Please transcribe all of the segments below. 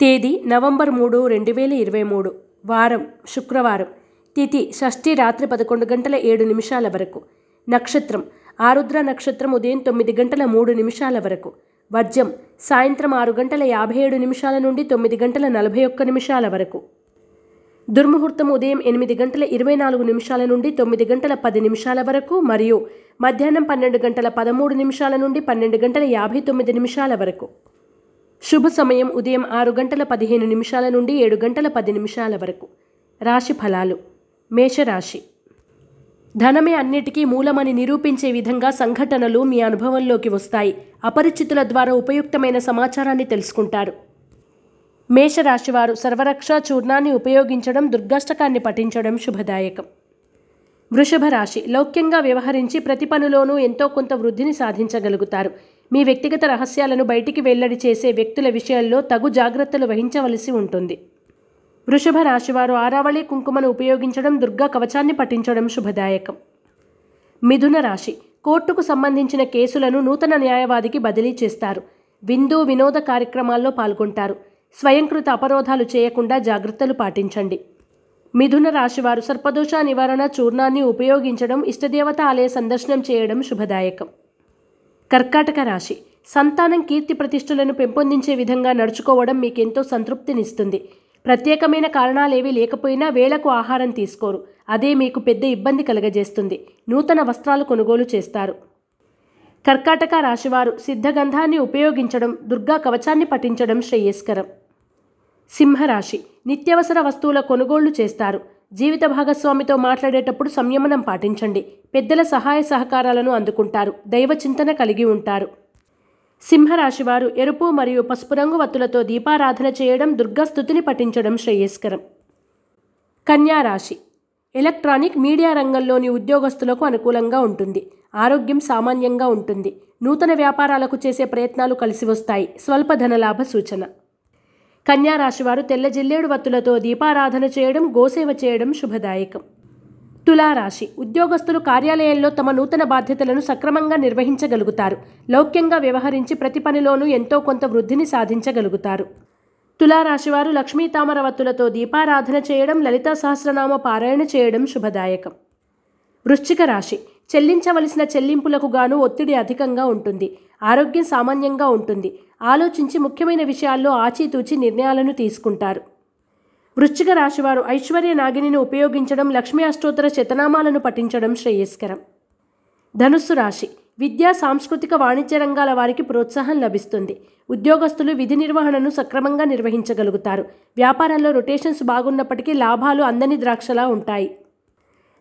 తేదీ నవంబర్ మూడు రెండు వేల ఇరవై మూడు వారం శుక్రవారం. తిథి షష్ఠి రాత్రి పదకొండు గంటల ఏడు నిమిషాల వరకు. నక్షత్రం ఆరుద్ర నక్షత్రం ఉదయం తొమ్మిది గంటల మూడు నిమిషాల వరకు. వర్జం సాయంత్రం ఆరు గంటల యాభై ఏడు నిమిషాల నుండి తొమ్మిది గంటల నలభై ఒక్క నిమిషాల వరకు. దుర్ముహూర్తం ఉదయం ఎనిమిది గంటల ఇరవై నాలుగు నిమిషాల నుండి తొమ్మిది గంటల పది నిమిషాల వరకు మరియు మధ్యాహ్నం పన్నెండు గంటల పదమూడు నిమిషాల నుండి పన్నెండు గంటల యాభై తొమ్మిది నిమిషాల వరకు. శుభ సమయం ఉదయం ఆరు గంటల పదిహేను నిమిషాల నుండి ఏడు గంటల పది నిమిషాల వరకు. రాశి ఫలాలు. మేషరాశి. ధనమే అన్నిటికీ మూలమని నిరూపించే విధంగా సంఘటనలు మీ అనుభవంలోకి వస్తాయి. అపరిచితుల ద్వారా ఉపయుక్తమైన సమాచారాన్ని తెలుసుకుంటారు. మేషరాశివారు సర్వరక్ష చూర్ణాన్ని ఉపయోగించడం దుర్గాష్టకాన్ని పఠించడం శుభదాయకం. వృషభ రాశి లౌక్యంగా వ్యవహరించి ప్రతి పనిలోనూ ఎంతో కొంత వృద్ధిని సాధించగలుగుతారు. మీ వ్యక్తిగత రహస్యాలను బయటికి వెల్లడి చేసే వ్యక్తుల విషయంలో తగు జాగ్రత్తలు వహించవలసి ఉంటుంది. వృషభ రాశివారు ఆరావళి కుంకుమను ఉపయోగించడం దుర్గా కవచాన్ని పఠించడం శుభదాయకం. మిథున రాశి కోర్టుకు సంబంధించిన కేసులను నూతన న్యాయవాదికి బదిలీ చేస్తారు. విందు వినోద కార్యక్రమాల్లో పాల్గొంటారు. స్వయంకృత అపరోధాలు చేయకుండా జాగ్రత్తలు పాటించండి. మిథున రాశివారు సర్పదోష నివారణ చూర్ణాన్ని ఉపయోగించడం ఇష్టదేవత ఆలయ సందర్శనం చేయడం శుభదాయకం. కర్కాటక రాశి. సంతానం కీర్తి ప్రతిష్టలను పెంపొందించే విధంగా నడుచుకోవడం మీకెంతో సంతృప్తినిస్తుంది. ప్రత్యేకమైన కారణాలేవీ లేకపోయినా వేళకు ఆహారం తీసుకోరు. అదే మీకు పెద్ద ఇబ్బంది కలగజేస్తుంది. నూతన వస్త్రాలు కొనుగోలు చేస్తారు. కర్కాటక రాశివారు సిద్ధగంధాన్ని ఉపయోగించడం దుర్గా కవచాన్ని పఠించడం శ్రేయస్కరం. సింహరాశి. నిత్యవసర వస్తువుల కొనుగోళ్ళు చేస్తారు. జీవిత భాగస్వామితో మాట్లాడేటప్పుడు సంయమనం పాటించండి. పెద్దల సహాయ సహకారాలను అందుకుంటారు. దైవ చింతన కలిగి ఉంటారు. సింహరాశివారు ఎరుపు మరియు పసుపు రంగు వత్తులతో దీపారాధన చేయడం దుర్గాస్థుతిని పఠించడం శ్రేయస్కరం. కన్యారాశి ఎలక్ట్రానిక్ మీడియా రంగంలోని ఉద్యోగస్తులకు అనుకూలంగా ఉంటుంది. ఆరోగ్యం సామాన్యంగా ఉంటుంది. నూతన వ్యాపారాలకు చేసే ప్రయత్నాలు కలిసి వస్తాయి. స్వల్ప ధనలాభ సూచన. కన్యా రాశివారు తెల్ల జిల్లేడు వత్తులతో దీపారాధన చేయడం గోసేవ చేయడం శుభదాయకం. తులారాశి ఉద్యోగస్తులు కార్యాలయంలో తమ నూతన బాధ్యతలను సక్రమంగా నిర్వహించగలుగుతారు. లౌక్యంగా వ్యవహరించి ప్రతి పనిలోనూ ఎంతో కొంత వృద్ధిని సాధించగలుగుతారు. తులారాశివారు లక్ష్మీ తామర వత్తులతో దీపారాధన చేయడం లలితా సహస్రనామ పారాయణ చేయడం శుభదాయకం. వృశ్చిక రాశి చెల్లించవలసిన చెల్లింపులకు గాను ఒత్తిడి అధికంగా ఉంటుంది. ఆరోగ్యం సామాన్యంగా ఉంటుంది. ఆలోచించి ముఖ్యమైన విషయాల్లో ఆచితూచి నిర్ణయాలను తీసుకుంటారు. వృశ్చిక రాశివారు ఐశ్వర్య నాగిని ఉపయోగించడం లక్ష్మీ అష్టోత్తర శతనామాలను పఠించడం శ్రేయస్కరం. ధనుస్సు రాశి. విద్యా సాంస్కృతిక వాణిజ్య రంగాల వారికి ప్రోత్సాహం లభిస్తుంది. ఉద్యోగస్తులు విధి నిర్వహణను సక్రమంగా నిర్వహించగలుగుతారు. వ్యాపారాల్లో రొటేషన్స్ బాగున్నప్పటికీ లాభాలు అందని ద్రాక్షలా ఉంటాయి.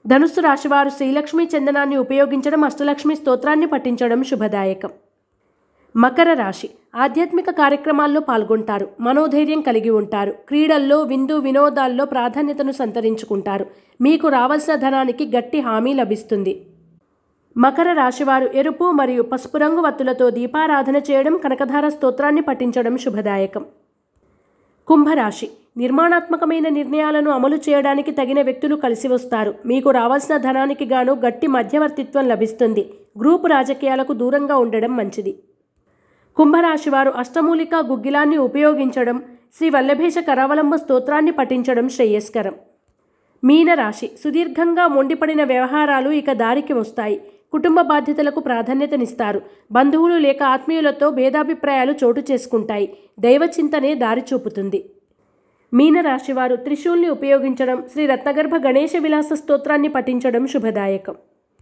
ధనుస్సు రాశివారు శ్రీలక్ష్మి చందనాన్ని ఉపయోగించడం అష్టలక్ష్మి స్తోత్రాన్ని పఠించడం శుభదాయకం. మకర రాశి. ఆధ్యాత్మిక కార్యక్రమాల్లో పాల్గొంటారు. మనోధైర్యం కలిగి ఉంటారు. క్రీడల్లో విందు వినోదాల్లో ప్రాధాన్యతను సంతరించుకుంటారు. మీకు రావాల్సిన ధనానికి గట్టి హామీ లభిస్తుంది. మకర రాశివారు ఎరుపు మరియు పసుపు రంగు వత్తులతో దీపారాధన చేయడం కనకధార స్తోత్రాన్ని పఠించడం శుభదాయకం. కుంభరాశి. నిర్మాణాత్మకమైన నిర్ణయాలను అమలు చేయడానికి తగిన వ్యక్తులు కలిసి వస్తారు. మీకు రావాల్సిన ధనానికి గాను గట్టి మధ్యవర్తిత్వం లభిస్తుంది. గ్రూపు రాజకీయాలకు దూరంగా ఉండడం మంచిది. కుంభరాశి వారు అష్టమూలిక గుగ్గిలాన్ని ఉపయోగించడం శ్రీ వల్లభేష కరావలంబ స్తోత్రాన్ని పఠించడం శ్రేయస్కరం. మీనరాశి సుదీర్ఘంగా మొండిపడిన వ్యవహారాలు ఇక దారికి వస్తాయి. కుటుంబ బాధ్యతలకు ప్రాధాన్యతనిస్తారు. బంధువులు లేక ఆత్మీయులతో భేదాభిప్రాయాలు చోటు చేసుకుంటాయి. దైవచింతనే దారి చూపుతుంది. మీనరాశివారు త్రిశూల్ని ఉపయోగించడం శ్రీ రత్నగర్భ గణేష విలాస స్తోత్రాన్ని పఠించడం శుభదాయకం.